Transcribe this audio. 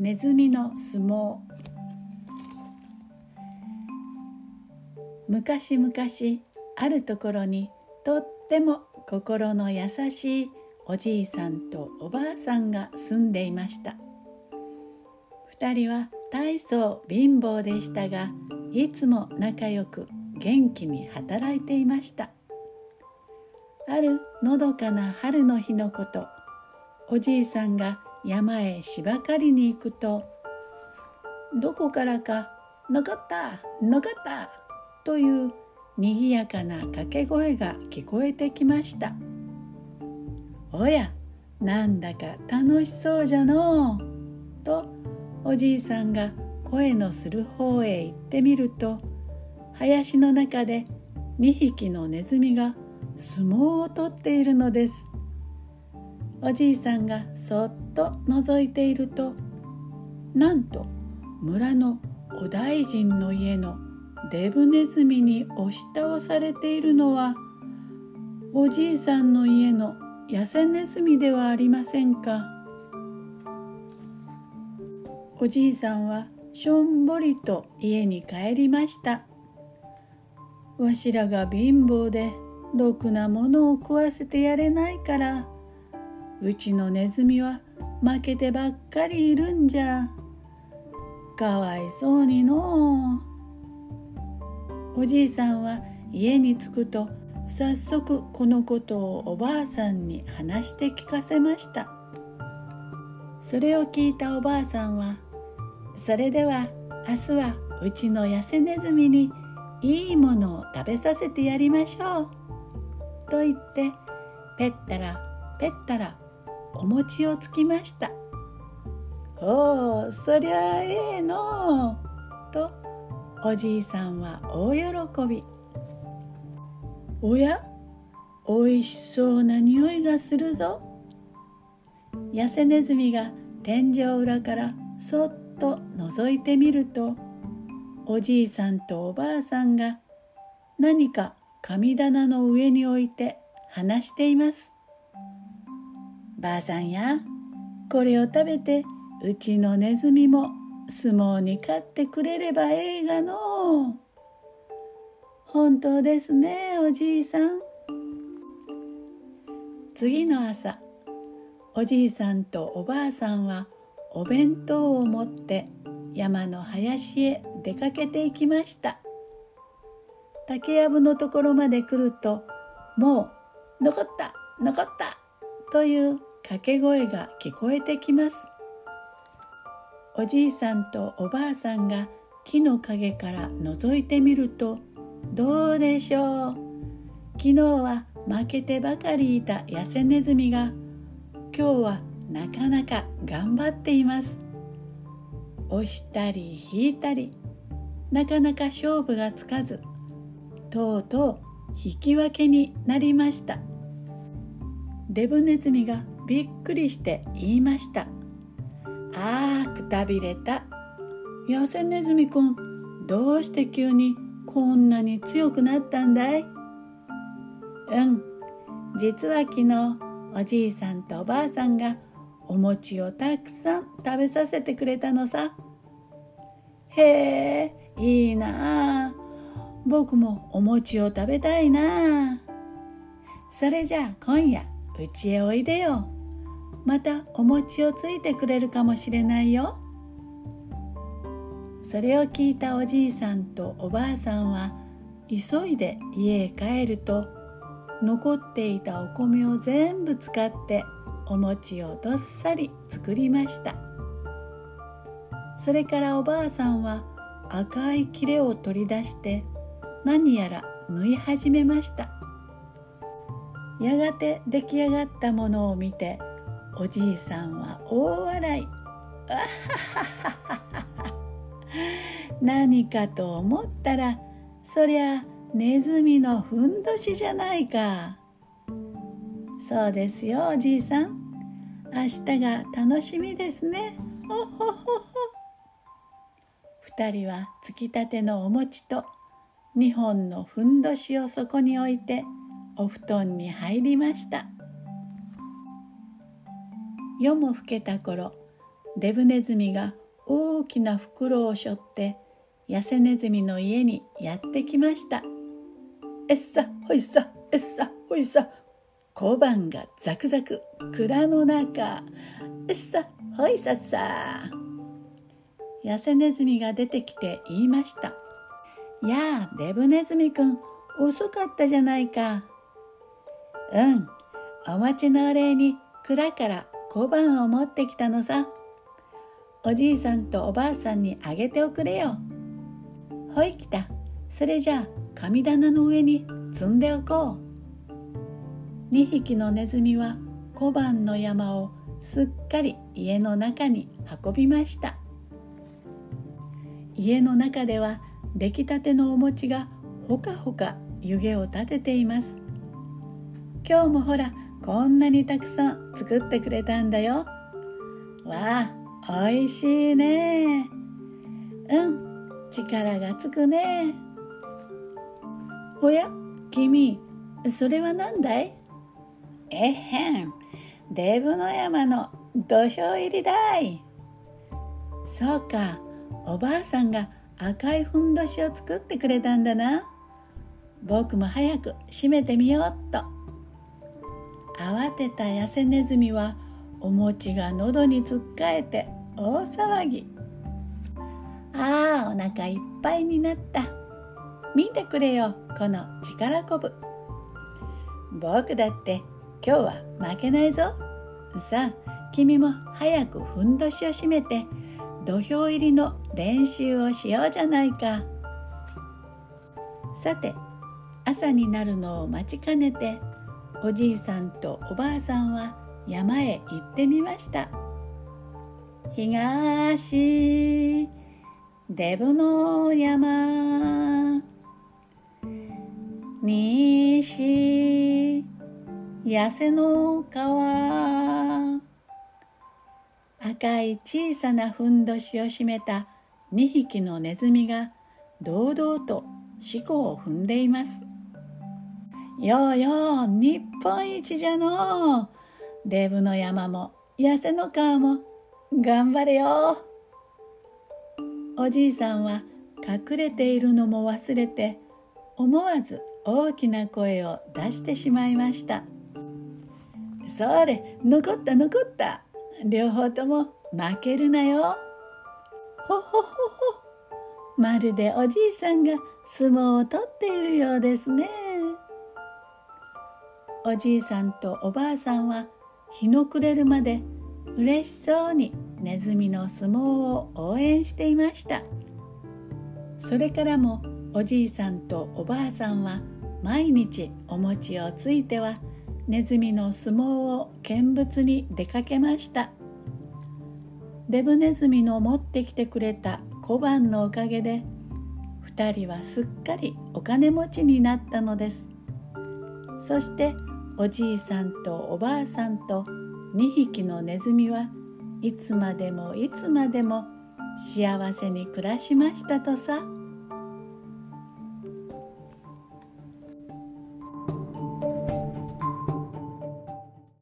ネズミの相撲。昔々あるところにとっても心の優しいおじいさんとおばあさんが住んでいました。2人は大層貧乏でしたがいつも仲良く元気に働いていました。あるのどかな春の日のことおじいさんが山へ芝刈りに行くとどこからか「残った残った!」というにぎやかな掛け声が聞こえてきましたおやなんだか楽しそうじゃのうとおじいさんが声のする方へ行ってみると林の中で2匹のネズミが相撲を取っているのですおじいさんがそっと覗いているとなんと村のお大臣の家のデブネズミに押し倒されているのはおじいさんの家の痩せネズミではありませんか。おじいさんはしょんぼりと家に帰りました。わしらが貧乏でろくなものを食わせてやれないからうちのネズミは負けてばっかりいるんじゃ。かわいそうにのおじいさんは家に着くと早速このことをおばあさんに話して聞かせました。それを聞いたおばあさんは「それでは明日はうちの痩せネズミにいいものを食べさせてやりましょう」と言ってぺったらぺったらお餅をつきました「おおそりゃええのとおじいさんは大喜び。おやおいしそうな匂いがするぞ。痩せネズミが天井裏からそっと覗いてみるとおじいさんとおばあさんが何か神棚の上に置いて話しています。ばあさんやこれを食べてうちのネズミも相撲に勝ってくれればええがの。本当ですねおじいさん。次の朝おじいさんとおばあさんはお弁当を持って山の林へ出かけていきました。竹やぶのところまで来るともう残った残ったという掛け声が聞こえてきます。おじいさんとおばあさんが木の陰から覗いてみるとどうでしょう？昨日は負けてばかりいた痩せネズミが今日はなかなか頑張っています。押したり引いたりなかなか勝負がつかずとうとう引き分けになりました。デブネズミがびっくりして言いました「ああくたびれた。痩せネズミくんどうして急にこんなに強くなったんだい？うん。実は昨日おじいさんとおばあさんがお餅をたくさん食べさせてくれたのさ。へえいいなあ僕もお餅を食べたいなあそれじゃあ今夜うちへおいでよ。またお餅をついてくれるかもしれないよ。それを聞いたおじいさんとおばあさんは急いで家へ帰ると残っていたお米を全部使ってお餅をどっさり作りました。それからおばあさんは赤い切れを取り出して何やら縫い始めました。やがて出来上がったものを見ておじいさんは大笑い。何かと思ったらそりゃネズミのふんどしじゃないか。そうですよおじいさん。明日が楽しみですね。ほほほほ。二人はつきたてのお餅と2本のふんどしをそこに置いてお布団に入りました。夜も更けた頃デブネズミが大きな袋を背負って痩せネズミの家にやってきました。えっさほいさえっさほいさ小判がザクザク蔵の中。えっさほいさっさ。痩せネズミが出てきて言いました。やあデブネズミくん遅かったじゃないか。うんお待ちのお礼に蔵から小判を持ってきたのさ。おじいさんとおばあさんにあげておくれよ。ほいきた。それじゃあ神棚の上に積んでおこう。2匹のネズミは小判の山をすっかり家の中に運びました。家の中では出来たてのお餅がほかほか湯気を立てています。今日もほらこんなにたくさん作ってくれたんだよ。わあおいしいね。うん力がつくね。おや君それは何だい？えへん。デブの山の土俵入りだい。そうかおばあさんが赤いふんどしを作ってくれたんだな。僕も早く閉めてみようっと。慌てた痩せネズミはお餅が喉につっかえて大騒ぎ。ああお腹いっぱいになった。見てくれよこの力こぶ。僕だって今日は負けないぞ。さあ君も早くふんどしを締めて土俵入りの練習をしようじゃないか。さて朝になるのを待ちかねておじいさんとおばあさんは山へ行ってみました。東デブの山。西痩せの川。赤い小さなふんどしを締めた2匹のネズミが堂々と四股を踏んでいます。ようよう日本一じゃのデブの山も痩せの川も頑張れよ。おじいさんは隠れているのも忘れて思わず大きな声を出してしまいました。それ残った残った。両方とも負けるなよ。ほほほほ。まるでおじいさんが相撲を取っているようですね。おじいさんとおばあさんは日の暮れるまで嬉しそうにネズミの相撲を応援していました。それからもおじいさんとおばあさんは毎日お餅をついてはネズミの相撲を見物に出かけました。デブネズミの持ってきてくれた小判のおかげで2人はすっかりお金持ちになったのです。そしておじいさんとおばあさんと2匹のネズミはいつまでもいつまでも幸せに暮らしましたとさ。